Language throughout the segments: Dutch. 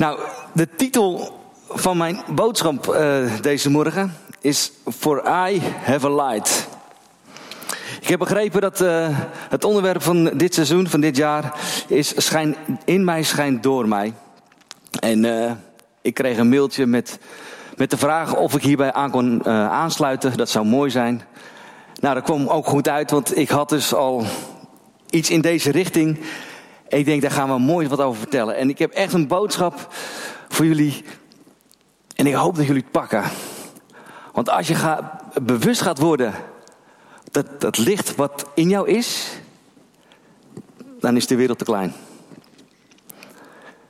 Nou, de titel van mijn boodschap uh, deze morgen is For I Have a Light. Ik heb begrepen dat uh, het onderwerp van dit seizoen, van dit jaar, is schijn, In mij schijnt door mij. En uh, ik kreeg een mailtje met, met de vraag of ik hierbij aan kon aansluiten. Dat zou mooi zijn. Nou, dat kwam ook goed uit, want ik had dus al iets in deze richting. Ik denk, daar gaan we mooi wat over vertellen. En ik heb echt een boodschap voor jullie. En ik hoop dat jullie het pakken. Want als je gaat, bewust gaat worden dat dat licht wat in jou is, dan is de wereld te klein.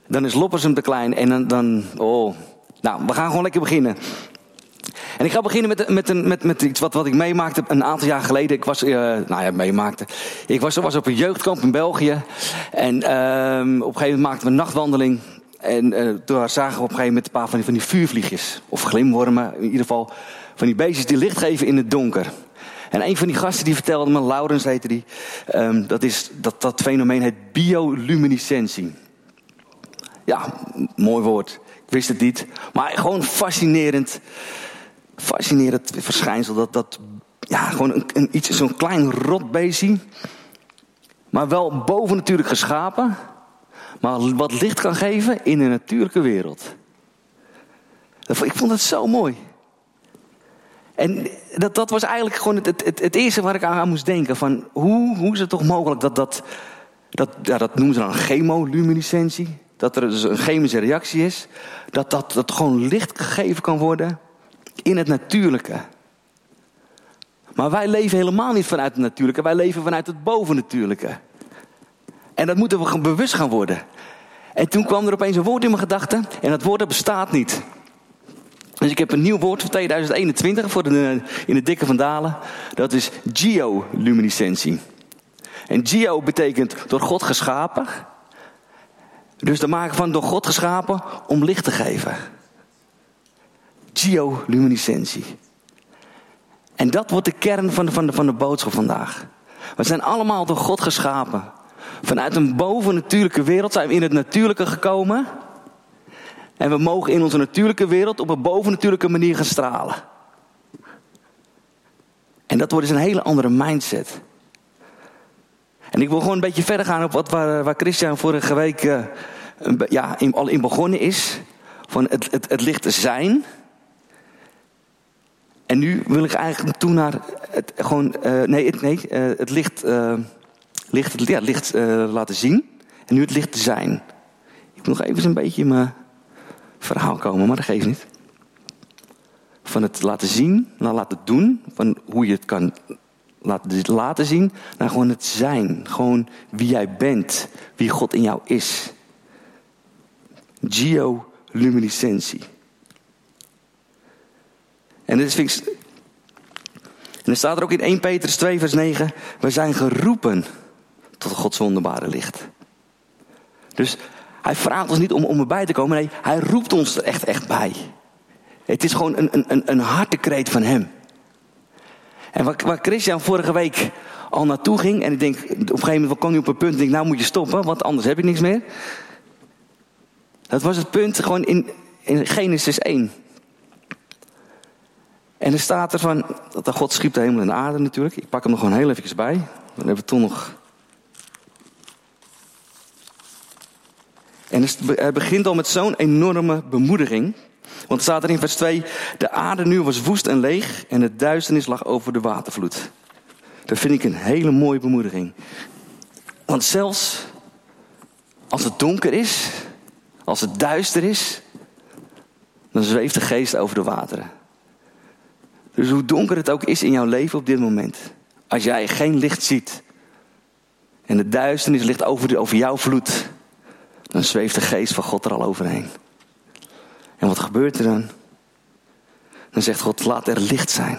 Dan is Loppersum te klein en dan, dan oh. Nou, we gaan gewoon lekker beginnen. En ik ga beginnen met, met, een, met, met iets wat, wat ik meemaakte een aantal jaar geleden. Ik was, uh, nou ja, meemaakte. Ik was, was op een jeugdkamp in België. En uh, op een gegeven moment maakten we een nachtwandeling. En uh, toen zagen we op een gegeven moment een paar van die, van die vuurvliegjes. Of glimwormen, in ieder geval van die beestjes die licht geven in het donker. En een van die gasten die vertelde me, Laurens heette die, um, dat, is, dat, dat fenomeen heet bioluminescentie. Ja, mooi woord. Ik wist het niet. Maar gewoon fascinerend fascinerend verschijnsel. Dat, dat ja, gewoon een, iets, zo'n klein rotbeestje. Maar wel boven natuurlijk geschapen. Maar wat licht kan geven in een natuurlijke wereld. Ik vond het zo mooi. En dat, dat was eigenlijk gewoon het, het, het eerste waar ik aan moest denken. Van hoe, hoe is het toch mogelijk dat dat, dat, ja, dat noemen ze dan chemoluminescentie. Dat er dus een chemische reactie is. Dat dat, dat gewoon licht gegeven kan worden in het natuurlijke. Maar wij leven helemaal niet vanuit het natuurlijke, wij leven vanuit het bovennatuurlijke. En dat moeten we bewust gaan worden. En toen kwam er opeens een woord in mijn gedachten en dat woord dat bestaat niet. Dus ik heb een nieuw woord voor 2021 voor de, in de dikke vandalen. Dat is geoluminescentie. En geo betekent door God geschapen. Dus de maken van door God geschapen om licht te geven geoluminescentie. En dat wordt de kern van de, van, de, van de boodschap vandaag. We zijn allemaal door God geschapen. Vanuit een bovennatuurlijke wereld zijn we in het natuurlijke gekomen. En we mogen in onze natuurlijke wereld op een bovennatuurlijke manier gaan stralen. En dat wordt dus een hele andere mindset. En ik wil gewoon een beetje verder gaan op wat waar, waar Christian vorige week uh, ja, al in begonnen is. Van het, het, het licht zijn. En nu wil ik eigenlijk toe naar het, gewoon, nee, het, nee het licht, uh, licht, ja, licht laten zien. En nu het licht zijn. Ik moet nog even een beetje in mijn verhaal komen, maar dat geeft niet. Van het laten zien naar laten doen. Van hoe je het kan laten, laten zien. Naar gewoon het zijn. Gewoon wie jij bent. Wie God in jou is. Geoluminescentie. En dit vind ik. En er staat er ook in 1 Petrus 2, vers 9. We zijn geroepen tot Gods wonderbare licht. Dus hij vraagt ons niet om, om erbij te komen. Nee, hij roept ons er echt, echt bij. Het is gewoon een, een, een hartekreet van hem. En waar, waar Christian vorige week al naartoe ging. En ik denk, op een gegeven moment kwam hij op een punt. En ik denk, nou moet je stoppen, want anders heb ik niks meer. Dat was het punt gewoon in, in Genesis 1. En er staat er van, dat God schiep de hemel en de aarde natuurlijk. Ik pak hem nog gewoon heel even bij. Dan hebben we toch nog... En het begint al met zo'n enorme bemoediging. Want er staat er in vers 2, de aarde nu was woest en leeg en het duisternis lag over de watervloed. Dat vind ik een hele mooie bemoediging. Want zelfs als het donker is, als het duister is, dan zweeft de geest over de wateren. Dus hoe donker het ook is in jouw leven op dit moment. Als jij geen licht ziet. En de duisternis ligt over, de, over jouw vloed. Dan zweeft de geest van God er al overheen. En wat gebeurt er dan? Dan zegt God, laat er licht zijn.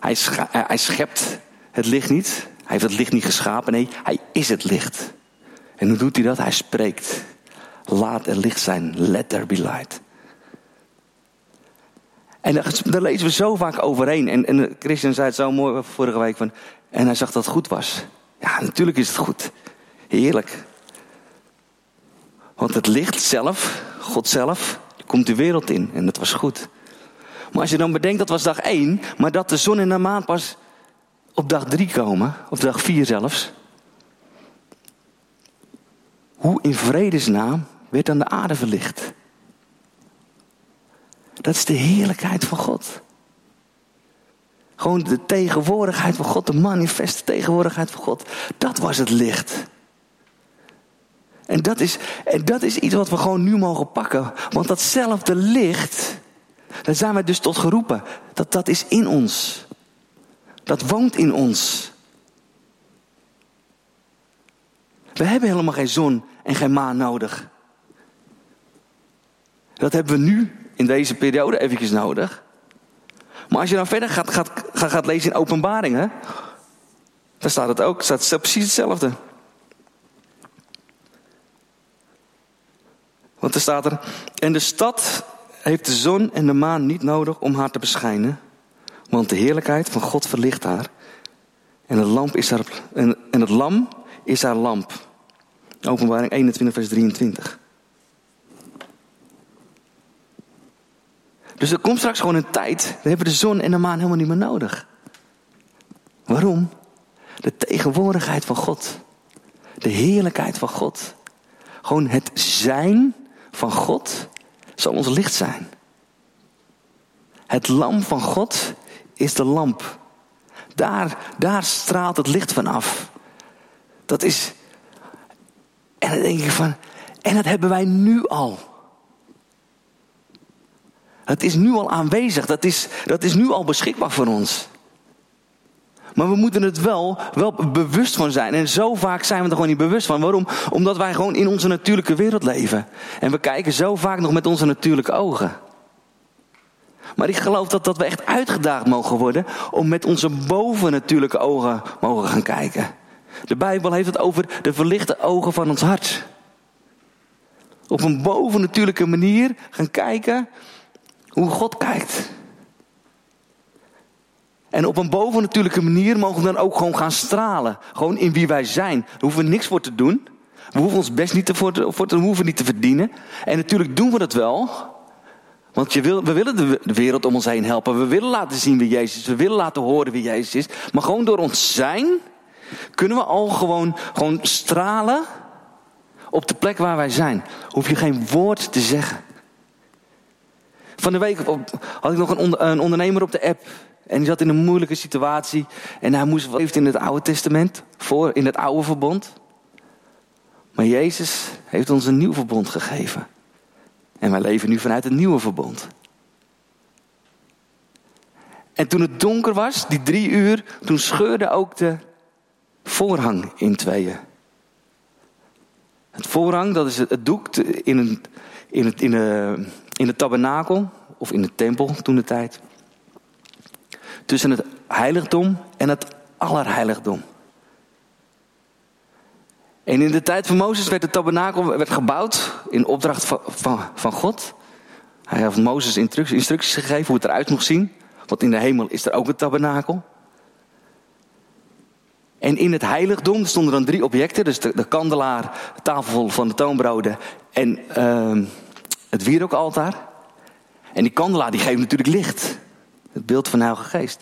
Hij, hij schept het licht niet. Hij heeft het licht niet geschapen. Nee, hij is het licht. En hoe doet hij dat? Hij spreekt. Laat er licht zijn. Let there be light. En daar, lezen we zo vaak overheen. En, en Christian zei het zo mooi vorige week. Van, en hij zag dat het goed was. Ja, natuurlijk is het goed. Heerlijk. Want het licht zelf, God zelf, komt de wereld in. En dat was goed. Maar als je dan bedenkt, dat was dag één. Maar dat de zon en de maan pas op dag drie komen. Of dag vier zelfs. Hoe in vredesnaam werd dan de aarde verlicht? Dat is de heerlijkheid van God. Gewoon de tegenwoordigheid van God, de manifeste tegenwoordigheid van God. Dat was het licht. En dat is, en dat is iets wat we gewoon nu mogen pakken. Want datzelfde licht, daar zijn we dus tot geroepen. Dat, dat is in ons. Dat woont in ons. We hebben helemaal geen zon en geen maan nodig. Dat hebben we nu in deze periode eventjes nodig. Maar als je dan verder gaat, gaat, gaat, lezen in openbaringen, dan staat het ook, staat precies hetzelfde. Want er staat er, en de stad heeft de zon en de maan niet nodig om haar te beschijnen, want de heerlijkheid van God verlicht haar. En het, lamp is haar, en, en het lam is haar lamp. Openbaring 21, vers 23. Dus er komt straks gewoon een tijd, dan hebben we de zon en de maan helemaal niet meer nodig. Waarom? De tegenwoordigheid van God. De heerlijkheid van God. Gewoon het zijn van God zal ons licht zijn. Het lam van God is de lamp. Daar, daar straalt het licht van af. Dat is. En dan denk ik van. En dat hebben wij nu al. Het is nu al aanwezig. Dat is, dat is nu al beschikbaar voor ons. Maar we moeten het wel, wel bewust van zijn. En zo vaak zijn we er gewoon niet bewust van. Waarom? Omdat wij gewoon in onze natuurlijke wereld leven. En we kijken zo vaak nog met onze natuurlijke ogen. Maar ik geloof dat, dat we echt uitgedaagd mogen worden om met onze bovennatuurlijke ogen mogen gaan kijken. De Bijbel heeft het over de verlichte ogen van ons hart. Op een bovennatuurlijke manier gaan kijken hoe God kijkt. En op een bovennatuurlijke manier mogen we dan ook gewoon gaan stralen. Gewoon in wie wij zijn. Daar hoeven we niks voor te doen. We hoeven ons best niet te, voor te, voor te, hoeven niet te verdienen. En natuurlijk doen we dat wel. Want je wil, we willen de wereld om ons heen helpen. We willen laten zien wie Jezus is. We willen laten horen wie Jezus is. Maar gewoon door ons zijn kunnen we al gewoon, gewoon stralen op de plek waar wij zijn. Hoef je geen woord te zeggen. Van de week had ik nog een, een ondernemer op de app. En die zat in een moeilijke situatie. En hij moest leeft in het Oude Testament, voor, in het Oude Verbond. Maar Jezus heeft ons een nieuw verbond gegeven. En wij leven nu vanuit het nieuwe verbond. En toen het donker was, die drie uur, toen scheurde ook de voorhang in tweeën. Het voorhang, dat is het, doek in, een, in, het, in, de, in de tabernakel, of in de tempel toen de tijd tussen het heiligdom en het allerheiligdom. En in de tijd van Mozes werd de tabernakel werd gebouwd in opdracht van, van, van God. Hij heeft Mozes instructies, gegeven hoe het eruit mocht zien. Want in de hemel is er ook een tabernakel. En in het heiligdom stonden dan drie objecten. Dus de, de kandelaar, de tafel van de toonbroden en uh, het wierookaltaar. En die kandelaar die geeft natuurlijk licht. Het beeld van de Heilige Geest.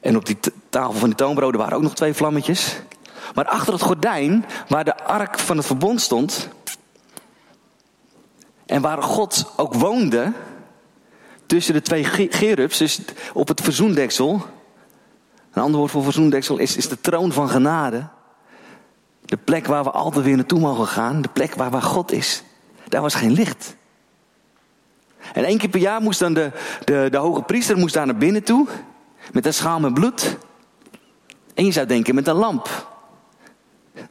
En op die tafel van de toonbroden waren ook nog twee vlammetjes. Maar achter het gordijn, waar de ark van het verbond stond. En waar God ook woonde. Tussen de twee gerubs, dus op het verzoendeksel. Een ander woord voor verzoendeksel is, is de troon van genade. De plek waar we altijd weer naartoe mogen gaan. De plek waar, waar God is. Daar was geen licht. En één keer per jaar moest dan de, de, de hoge priester moest daar naar binnen toe. Met een schaal met bloed. En je zou denken met een lamp.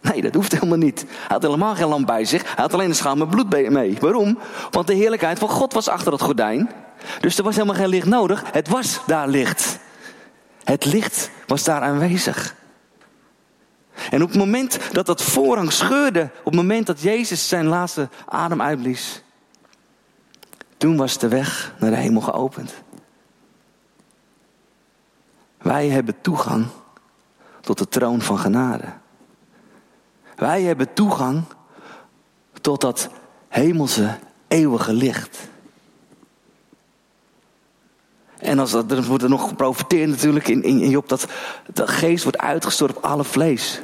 Nee, dat hoeft helemaal niet. Hij had helemaal geen lamp bij zich. Hij had alleen een schaal met bloed mee. Waarom? Want de heerlijkheid van God was achter het gordijn. Dus er was helemaal geen licht nodig. Het was daar licht. Het licht was daar aanwezig. En op het moment dat dat voorhang scheurde, op het moment dat Jezus zijn laatste adem uitblies, toen was de weg naar de hemel geopend. Wij hebben toegang tot de troon van genade. Wij hebben toegang tot dat hemelse, eeuwige licht. En als dat, dan wordt er nog geprofiteerd natuurlijk in, in, in Job dat de geest wordt uitgestort op alle vlees.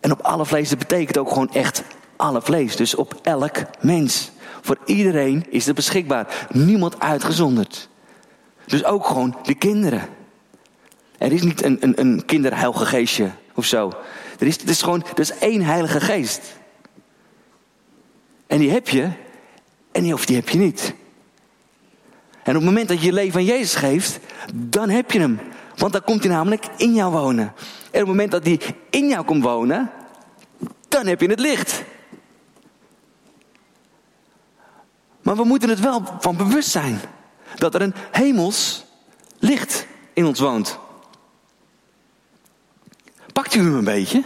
En op alle vlees, dat betekent ook gewoon echt alle vlees. Dus op elk mens. Voor iedereen is het beschikbaar. Niemand uitgezonderd. Dus ook gewoon de kinderen. Er is niet een, een, een kinderheilige geestje of zo. Er is, het is gewoon, er is één heilige geest. En die heb je, en die, of die heb je niet. En op het moment dat je je leven aan Jezus geeft, dan heb je hem. Want dan komt hij namelijk in jou wonen. En op het moment dat hij in jou komt wonen, dan heb je het licht. Maar we moeten het wel van bewust zijn. Dat er een hemels licht in ons woont. Pakt u hem een beetje?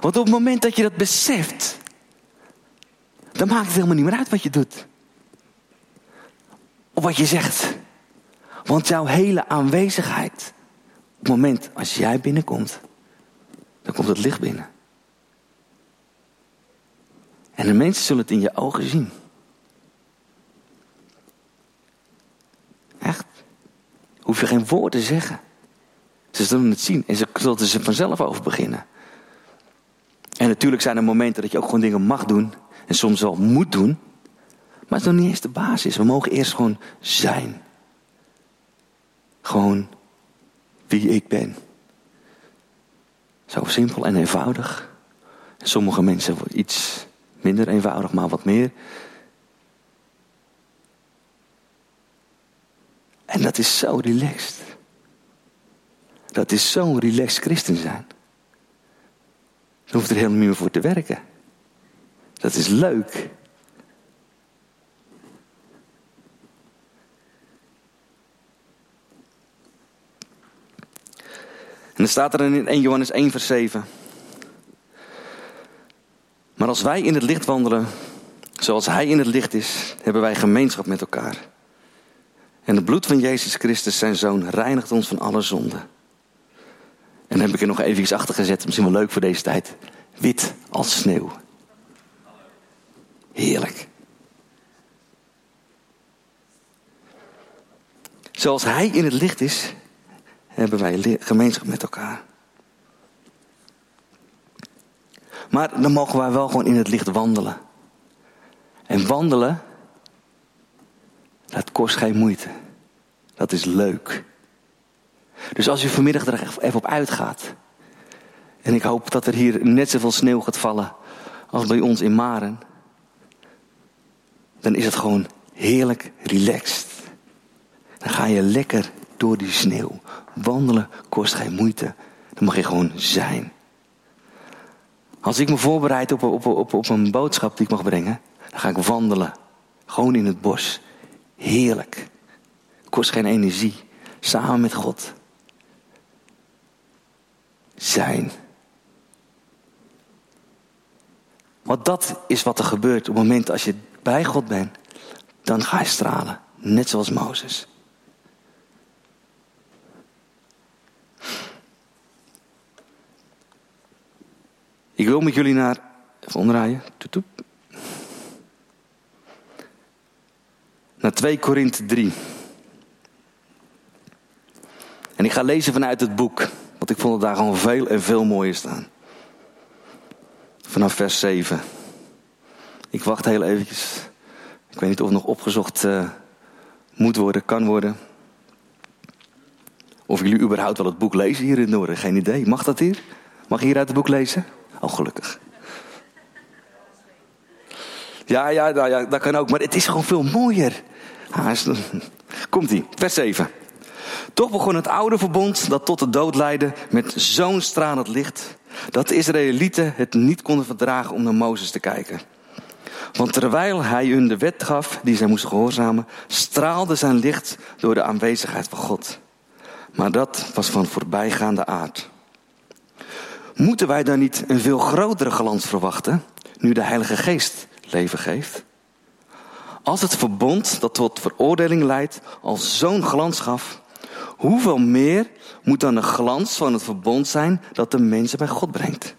Want op het moment dat je dat beseft, dan maakt het helemaal niet meer uit wat je doet. Of wat je zegt. Want jouw hele aanwezigheid, op het moment als jij binnenkomt, dan komt het licht binnen. En de mensen zullen het in je ogen zien. Echt. Hoef je geen woord te zeggen. Ze zullen het zien en ze zullen er vanzelf over beginnen. En natuurlijk zijn er momenten dat je ook gewoon dingen mag doen. En soms wel moet doen. Maar het is nog niet eens de basis. We mogen eerst gewoon zijn. Gewoon wie ik ben. Zo simpel en eenvoudig. sommige mensen iets minder eenvoudig, maar wat meer. En dat is zo relaxed. Dat is zo'n relaxed christen zijn. Je hoeft er helemaal niet meer voor te werken. Dat is leuk. Dan staat er in 1 Johannes 1 vers 7. Maar als wij in het licht wandelen, zoals Hij in het licht is, hebben wij gemeenschap met elkaar. En het bloed van Jezus Christus, zijn Zoon, reinigt ons van alle zonden. En dan heb ik er nog even achter gezet, misschien wel leuk voor deze tijd. Wit als sneeuw. Heerlijk. Zoals Hij in het licht is, hebben wij gemeenschap met elkaar. Maar dan mogen wij wel gewoon in het licht wandelen. En wandelen, dat kost geen moeite. Dat is leuk. Dus als u vanmiddag er even op uitgaat. En ik hoop dat er hier net zoveel sneeuw gaat vallen als bij ons in Maren. Dan is het gewoon heerlijk relaxed. Dan ga je lekker door die sneeuw. Wandelen kost geen moeite. Dan mag je gewoon zijn. Als ik me voorbereid op, op, op, op een boodschap die ik mag brengen, dan ga ik wandelen. Gewoon in het bos. Heerlijk. Kost geen energie. Samen met God. Zijn. Want dat is wat er gebeurt op het moment als je bij God bent. Dan ga je stralen. Net zoals Mozes. Ik wil met jullie naar. Even omdraaien. Toet, Naar 2 Korinthe 3. En ik ga lezen vanuit het boek. Want ik vond het daar gewoon veel en veel mooier staan. Vanaf vers 7. Ik wacht heel eventjes. Ik weet niet of het nog opgezocht uh, moet worden, kan worden. Of jullie überhaupt wel het boek lezen hier in noorden. Geen idee. Mag dat hier? Mag je hier uit het boek lezen? Oh, gelukkig. Ja, ja, nou ja, dat kan ook. Maar het is gewoon veel mooier. Komt-ie, vers 7. Toch begon het oude verbond dat tot de dood leidde met zo'n stralend licht dat de Israëlieten het niet konden verdragen om naar Mozes te kijken. Want terwijl hij hun de wet gaf die zij moesten gehoorzamen, straalde zijn licht door de aanwezigheid van God. Maar dat was van voorbijgaande aard. Moeten wij dan niet een veel grotere glans verwachten, nu de Heilige Geest leven geeft? Als het verbond dat tot veroordeling leidt al zo'n glans gaf, hoeveel meer moet dan de glans van het verbond zijn dat de mensen bij God brengt?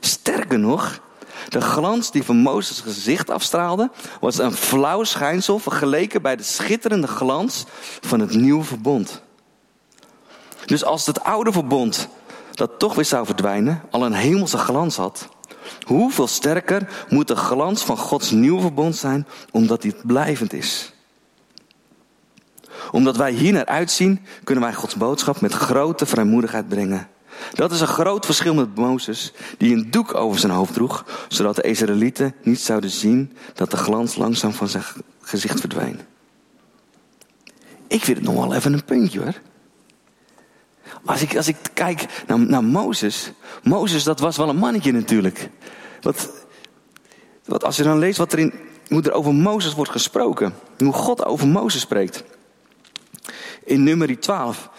Sterker nog, De glans die van Mozes gezicht afstraalde, was een flauw schijnsel vergeleken bij de schitterende glans van het nieuwe verbond. Dus als het oude verbond, dat toch weer zou verdwijnen, al een hemelse glans had, hoeveel sterker moet de glans van Gods nieuwe verbond zijn, omdat die blijvend is? Omdat wij hier naar uitzien, kunnen wij Gods boodschap met grote vrijmoedigheid brengen. Dat is een groot verschil met Mozes, die een doek over zijn hoofd droeg, zodat de Israëlieten niet zouden zien dat de glans langzaam van zijn gezicht verdween. Ik vind het nog wel even een puntje hoor. Als ik, als ik kijk naar, naar Mozes. Mozes, dat was wel een mannetje natuurlijk. Wat, wat als je dan leest wat er hoe er over Mozes wordt gesproken. Hoe God over Mozes spreekt. In nummer 12.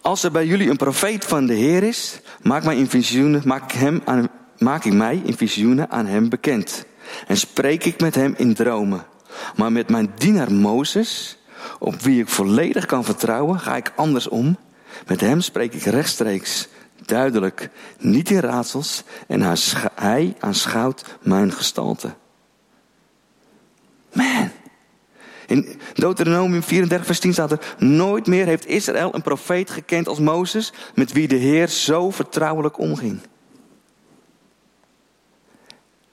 Als er bij jullie een profeet van de Heer is, maak, mij in visioenen, maak, hem aan, maak ik mij in visioenen aan hem bekend. En spreek ik met hem in dromen. Maar met mijn dienaar Mozes, op wie ik volledig kan vertrouwen, ga ik anders om. Met hem spreek ik rechtstreeks, duidelijk, niet in raadsels, en hij aanschouwt mijn gestalte. Man. In Deuteronomium 34, vers 10 staat er: Nooit meer heeft Israël een profeet gekend als Mozes, met wie de Heer zo vertrouwelijk omging.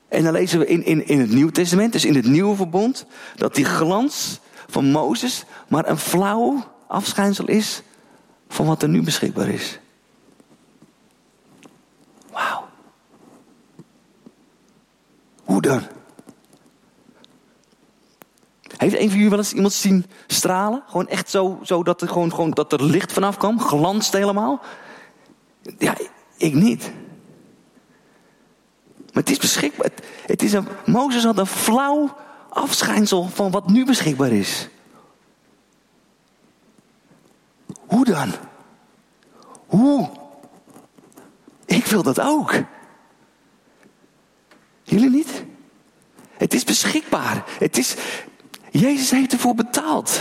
En dan lezen we in, in, in het Nieuw Testament, dus in het Nieuwe Verbond, dat die glans van Mozes maar een flauw afschijnsel is van wat er nu beschikbaar is. Wauw. Hoe dan? Heeft een van jullie wel eens iemand zien stralen? Gewoon echt zo, zo dat, er gewoon, gewoon, dat er licht vanaf kwam? Glanst helemaal? Ja, ik niet. Maar het is beschikbaar. Het is een, Mozes had een flauw afschijnsel van wat nu beschikbaar is. Hoe dan? Hoe? Ik wil dat ook. Jullie niet? Het is beschikbaar. Het is, Jezus heeft ervoor betaald.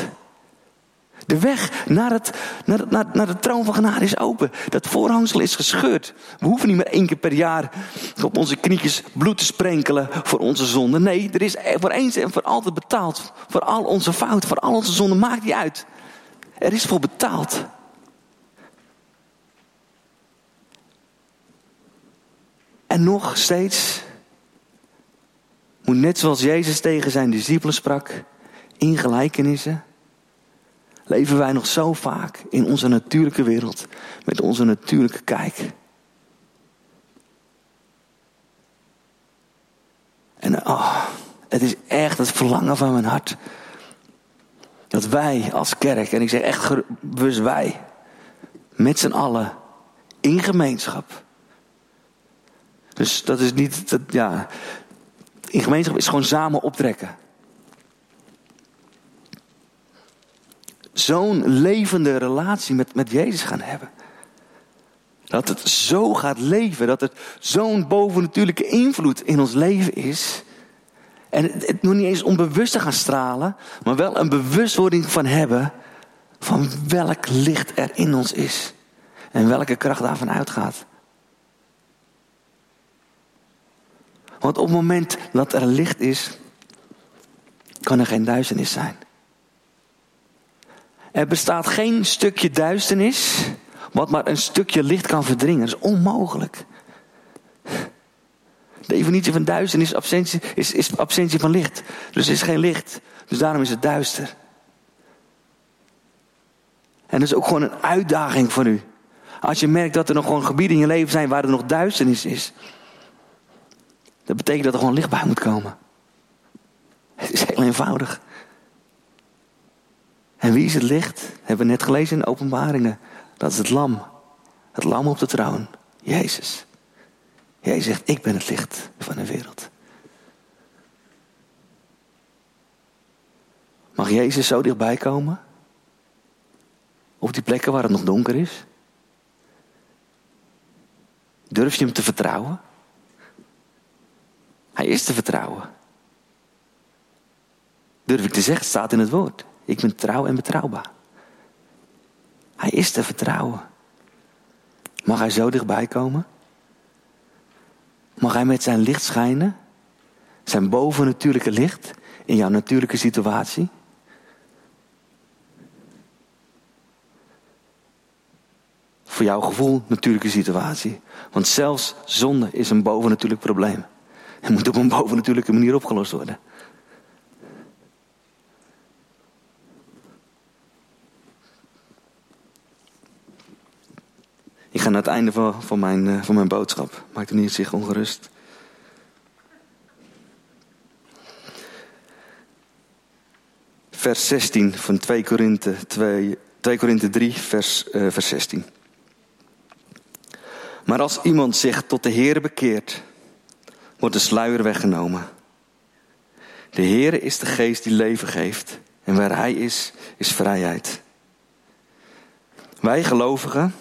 De weg naar, het, naar, naar, naar de troon van genade is open. Dat voorhangsel is gescheurd. We hoeven niet meer één keer per jaar op onze knietjes bloed te sprenkelen voor onze zonden. Nee, er is voor eens en voor altijd betaald. Voor al onze fouten, voor al onze zonden. Maakt niet uit. Er is voor betaald. En nog steeds moet net zoals Jezus tegen zijn discipelen sprak, in gelijkenissen, leven wij nog zo vaak in onze natuurlijke wereld met onze natuurlijke kijk. En oh, het is echt het verlangen van mijn hart. Wij als kerk, en ik zeg echt bewust wij, met z'n allen in gemeenschap. Dus dat is niet, dat, ja, in gemeenschap is gewoon samen optrekken. Zo'n levende relatie met, met Jezus gaan hebben. Dat het zo gaat leven, dat het zo'n bovennatuurlijke invloed in ons leven is. En het, nog niet eens onbewust te gaan stralen, maar wel een bewustwording van hebben van welk licht er in ons is. En welke kracht daarvan uitgaat. Want op het moment dat er licht is, kan er geen duisternis zijn. Er bestaat geen stukje duisternis wat maar een stukje licht kan verdringen. Dat is onmogelijk. De definitie van duisternis is absentie, is, is absentie van licht. Dus er is geen licht. Dus daarom is het duister. En dat is ook gewoon een uitdaging voor u. Als je merkt dat er nog gewoon gebieden in je leven zijn waar er nog duisternis is. Dat betekent dat er gewoon licht bij moet komen. Het is heel eenvoudig. En wie is het licht? Hebben we net gelezen in openbaringen. Dat is het lam. Het lam op de troon. Jezus. Jij zegt, ik ben het licht van de wereld. Mag Jezus zo dichtbij komen? Op die plekken waar het nog donker is? Durf je hem te vertrouwen? Hij is te vertrouwen. Durf ik te zeggen, staat in het woord. Ik ben trouw en betrouwbaar. Hij is te vertrouwen. Mag hij zo dichtbij komen? Mag hij met zijn licht schijnen zijn bovennatuurlijke licht in jouw natuurlijke situatie? Voor jouw gevoel natuurlijke situatie. Want zelfs zonde is een bovennatuurlijk probleem. En moet op een bovennatuurlijke manier opgelost worden. Ik ga naar het einde van, van, mijn, uh, van mijn boodschap. Maak er niet zich ongerust. Vers 16 van 2 Korinthe 2, 2 Korinthe 3, vers, uh, vers 16. Maar als iemand zich tot de Heer bekeert, wordt de sluier weggenomen. De Heer is de geest die leven geeft. En waar Hij is, is vrijheid. Wij gelovigen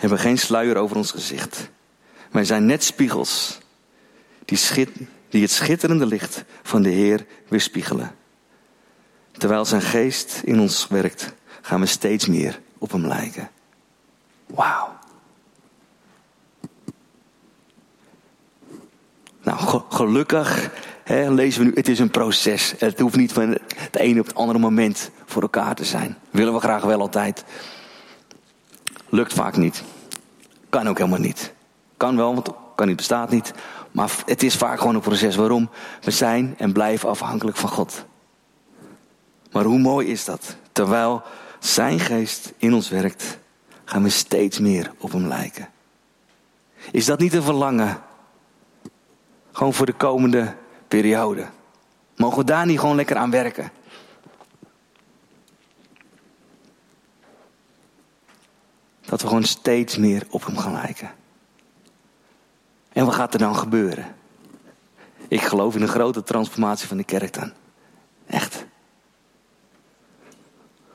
hebben geen sluier over ons gezicht. Wij zijn net spiegels die, die het schitterende licht van de Heer weerspiegelen. Terwijl zijn geest in ons werkt, gaan we steeds meer op hem lijken. Wauw. Nou, gelukkig hè, lezen we nu, het is een proces. Het hoeft niet van het ene op het andere moment voor elkaar te zijn. Willen we graag wel altijd. Lukt vaak niet. Kan ook helemaal niet. Kan wel, want kan niet, bestaat niet. Maar het is vaak gewoon een proces. Waarom? We zijn en blijven afhankelijk van God. Maar hoe mooi is dat? Terwijl zijn geest in ons werkt, gaan we steeds meer op hem lijken. Is dat niet een verlangen? Gewoon voor de komende periode. Mogen we daar niet gewoon lekker aan werken? Dat we gewoon steeds meer op hem gaan lijken. En wat gaat er dan gebeuren? Ik geloof in een grote transformatie van de kerk dan. Echt.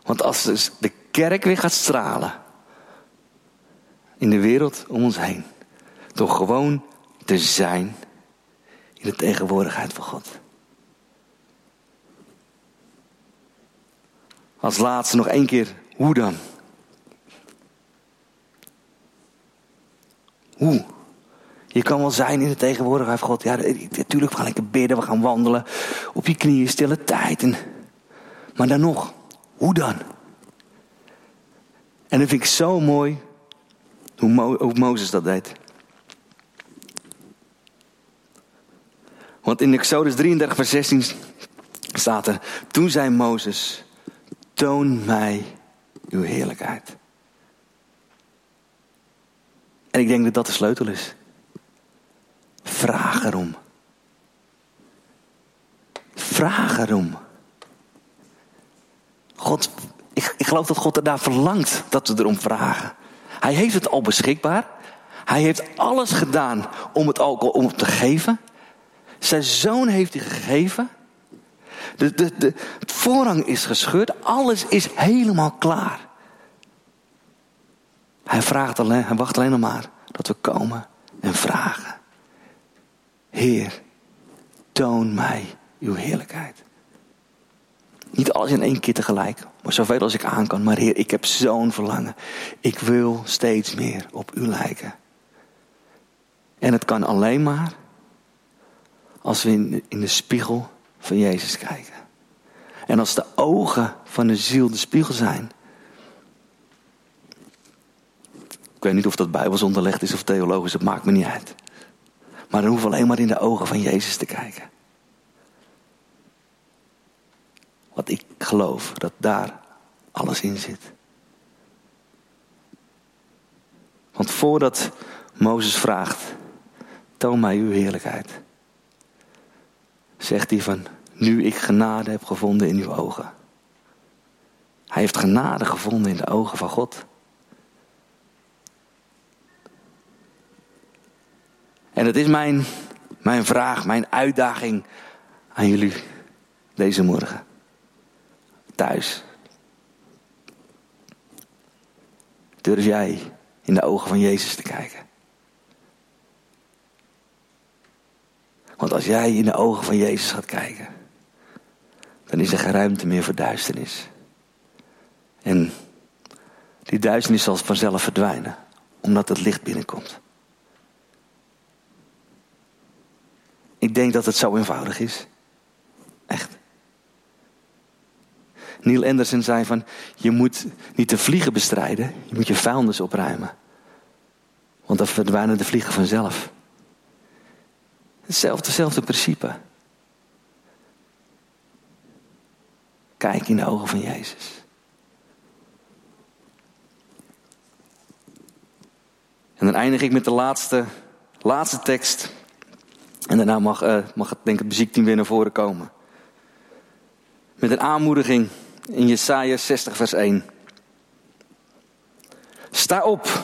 Want als dus de kerk weer gaat stralen in de wereld om ons heen, door gewoon te zijn in de tegenwoordigheid van God. Als laatste nog één keer, hoe dan? Hoe? Je kan wel zijn in de tegenwoordigheid van God. Ja, natuurlijk, we gaan lekker bidden, we gaan wandelen. Op je knieën, stille tijd. En, maar dan nog, hoe dan? En dat vind ik zo mooi hoe, Mo, Mozes dat deed. Want in Exodus 33, vers 16 staat er: Toen zei Mozes: Toon mij uw heerlijkheid. En ik denk dat dat de sleutel is. Vraag erom. Vraag erom. God, ik, ik geloof dat God er daar verlangt dat we erom vragen. Hij heeft het al beschikbaar. Hij heeft alles gedaan om het al om te geven. Zijn zoon heeft hij gegeven. De, de, de, het voorrang is gescheurd. Alles is helemaal klaar. Hij, vraagt alleen, hij wacht alleen nog maar dat we komen en vragen. Heer, toon mij uw heerlijkheid. Niet alles in één keer tegelijk, maar zoveel als ik aan kan. Maar Heer, ik heb zo'n verlangen. Ik wil steeds meer op u lijken. En het kan alleen maar als we in de, in de spiegel van Jezus kijken. En als de ogen van de ziel de spiegel zijn. Ik weet niet of dat bijbels onderlegd is of theologisch, het maakt me niet uit. Maar dan hoeven alleen maar in de ogen van Jezus te kijken. Want ik geloof dat daar alles in zit. Want voordat Mozes vraagt, toon mij uw heerlijkheid zegt hij van, nu ik genade heb gevonden in uw ogen. Hij heeft genade gevonden in de ogen van God. En het is mijn, mijn vraag, mijn uitdaging aan jullie deze morgen. Thuis. Durf jij in de ogen van Jezus te kijken? Want als jij in de ogen van Jezus gaat kijken, dan is er geen ruimte meer voor duisternis. En die duisternis zal vanzelf verdwijnen, omdat het licht binnenkomt. Ik denk dat het zo eenvoudig is. Echt. Neil Anderson zei van, je moet niet de vliegen bestrijden, je moet je vuilnis opruimen. Want dan verdwijnen de vliegen vanzelf. Hetzelfde, hetzelfde principe. Kijk in de ogen van Jezus. En dan eindig ik met de laatste, laatste tekst. En daarna mag, uh, mag het, denk ik, het muziekteam weer naar voren komen. Met een aanmoediging in Jesaja 60 vers 1. Sta op.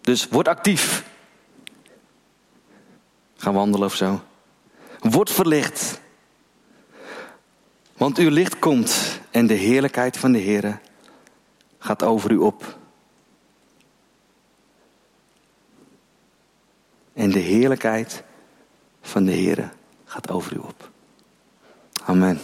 Dus word actief. Gaan wandelen of zo. Word verlicht. Want uw licht komt en de heerlijkheid van de Heer gaat over u op. En de heerlijkheid van de Heer gaat over u op. Amen.